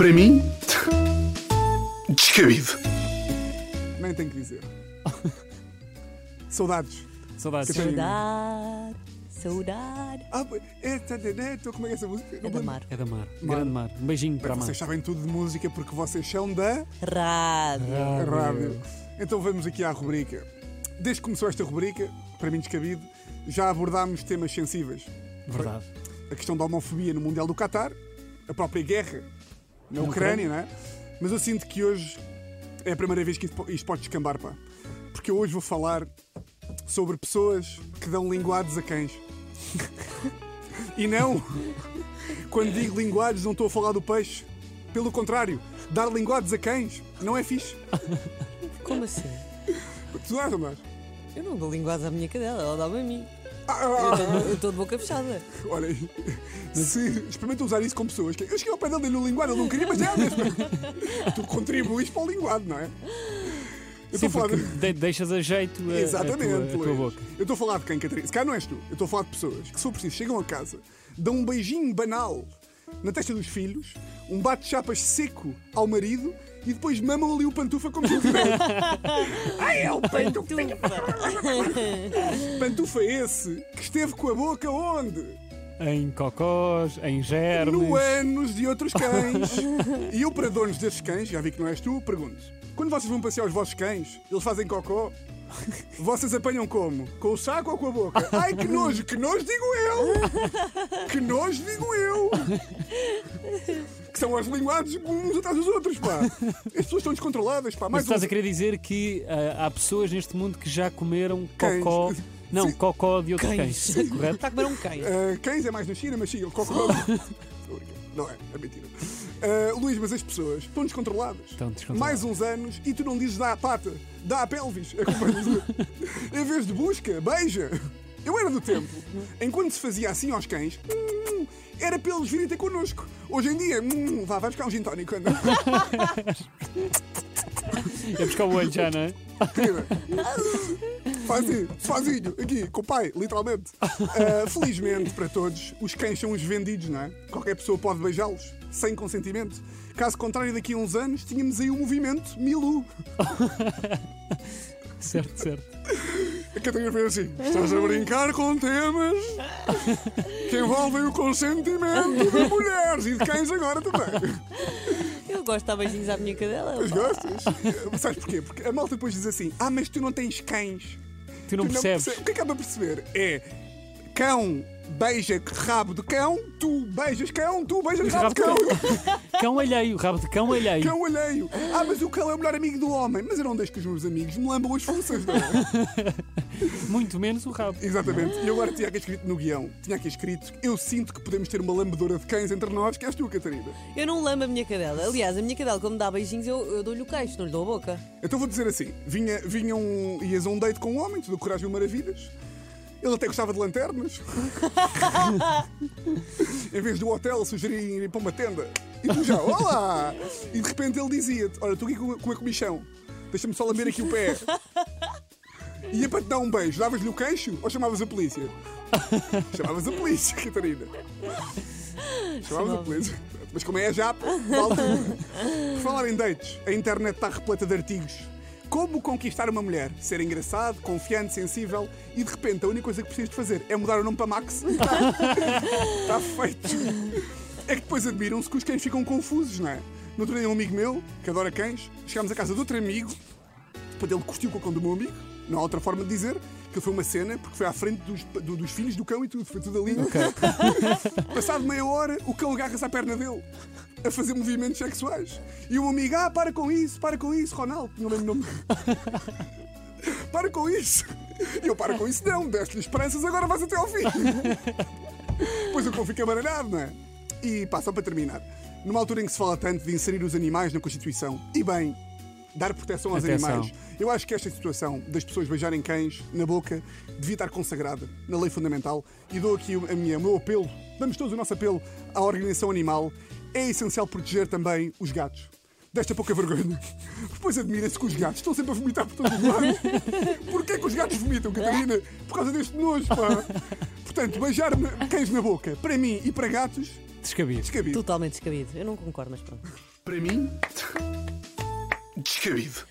Para mim, descabido. Nem tenho que dizer. Saudades. Saudades. Saudade, saudade. Ah, é, tá, tá, tá, então como é que é essa música? É da mar. É da Mar. Mar. Grande Mar. Um beijinho para a Mar. Vocês sabem tudo de música porque vocês são da Rádio. rádio. Então vamos aqui à rubrica. Desde que começou esta rubrica, para mim descabido, já abordámos temas sensíveis. Verdade. A questão da homofobia no Mundial do Qatar, a própria guerra na Ucrânia, não é? Mas eu sinto que hoje é a primeira vez que isto pode descambar, pá. Porque eu hoje vou falar sobre pessoas que dão linguados a cães. e não, quando digo linguados, não estou a falar do peixe. Pelo contrário, dar linguados a cães não é fixe. Como assim? Tu não achas, Eu não dou linguagem à minha cadela, ela dá-me a mim. Eu estou de boca fechada. Olha, aí, se experimenta usar isso com pessoas. que Eu cheguei ao pé dele no linguado, ele não queria, mas é a mesma. Tu contribuis para o linguado, não é? Eu estou Sim, a falar de... de- deixas a jeito a, a Exatamente, tua, a tua boca. Eu estou a falar de quem, Catarina? Se calhar não és tu. Eu estou a falar de pessoas que, se for preciso, chegam a casa, dão um beijinho banal na testa dos filhos, um bate-chapas seco ao marido e depois mamam ali o pantufa como se não tivesse. Ai, é o pantufa! Pantufa esse que esteve com a boca onde? Em cocós, em germes. No ânus de outros cães. e eu, para donos desses cães, já vi que não és tu, pergunto: quando vocês vão passear os vossos cães, eles fazem cocó? Vocês apanham como? Com o saco ou com a boca? Ai que nojo, que nojo digo eu! Que nojo digo eu! Que são as linguagens uns atrás dos outros, pá! As pessoas estão descontroladas, pá! Mas Mais estás um- a querer dizer que ah, há pessoas neste mundo que já comeram Cães. cocó. Não, Sim. cocó de outros Cães. cães. Correto? Está a comer um cães. Uh, cães é mais na China, mas sim, o cocó. Não é, é mentira. Uh, Luís, mas as pessoas estão descontroladas. Estão descontroladas. Mais uns anos e tu não dizes dá a pata, dá a pelvis. É como eu dizer. em vez de busca, beija. Eu era do tempo em quando se fazia assim aos cães, hum, era para eles virem ter connosco. Hoje em dia, hum, vá, vai buscar um gin tónico. anda. É buscar o olho já, não é? Querida. Fazinho, sozinho, aqui, com o pai, literalmente. Ah, felizmente para todos, os cães são os vendidos, não é? Qualquer pessoa pode beijá-los, sem consentimento. Caso contrário, daqui a uns anos, tínhamos aí o movimento Milu. Certo, certo. A Catarina fez assim: estás a brincar com temas que envolvem o consentimento de mulheres e de cães agora também. Eu gosto de dar beijinhos à minha cadela. Mas gostas? Sabes porquê? Porque a malta depois diz assim: ah, mas tu não tens cães. Tu não Tu percebes. perce- O que é que há para perceber? É cão beija rabo de cão, tu beijas cão, tu beijas rabo de cão. Cão alheio, rabo de cão alheio. Cão alheio. Ah, mas o cão é o melhor amigo do homem. Mas eu não deixo que os meus amigos me lambam as não é? Muito menos o rabo. Exatamente. E agora tinha aqui escrito no guião: tinha aqui escrito, eu sinto que podemos ter uma lambedora de cães entre nós, que és tu, Catarina. Eu não lambo a minha cadela. Aliás, a minha cadela, como dá beijinhos, eu, eu dou-lhe o queixo, não lhe dou a boca. Então vou dizer assim: vinha, vinha um, ias a um date com um homem, tudo coragem e maravilhas. Ele até gostava de lanternas. em vez do hotel, sugeria ir para uma tenda. E tu já, olá! E de repente ele dizia-te: Olha, estou aqui com, com a comichão, deixa-me só lamber aqui o pé. Ia para te dar um beijo, davas-lhe o queixo ou chamavas a polícia? Chamavas a polícia, Catarina. Chamavas a polícia. Mas como é já, vale tudo. Por falar em dates, a internet está repleta de artigos. Como conquistar uma mulher? Ser engraçado, confiante, sensível e de repente a única coisa que precisas de fazer é mudar o nome para Max. Está feito. É que depois admiram-se que os cães ficam confusos, não é? No outro dia um amigo meu, que adora cães, chegámos à casa de outro amigo, depois ele curtiu com o cão do meu amigo, não há outra forma de dizer, que foi uma cena, porque foi à frente dos, do- dos filhos do cão e tudo, foi tudo ali. Passado meia hora, o cão agarra-se à perna dele, a fazer movimentos sexuais. E o amigo, ah, para com isso, para com isso, Ronaldo, não lembro o nome. para com isso. E eu, para com isso, não, deste-lhe esperanças, agora vais até ao fim. Pois o cão fica baralhado, não é? E pá, só para terminar. Numa altura em que se fala tanto de inserir os animais na Constituição, e bem, dar proteção aos Atenção. animais, eu acho que esta situação das pessoas beijarem cães na boca devia estar consagrada na lei fundamental e dou aqui a minha, o meu apelo, damos todos o nosso apelo à organização animal. É essencial proteger também os gatos. Desta pouca vergonha. Depois admira-se que os gatos estão sempre a vomitar por todos os lados. Porquê que os gatos vomitam, Catarina? Por causa deste nojo, pá. Portanto, beijar cães na boca, para mim e para gatos, Descabido. Descabido. Totalmente descabido. Eu não concordo, mas pronto. Para mim, Dude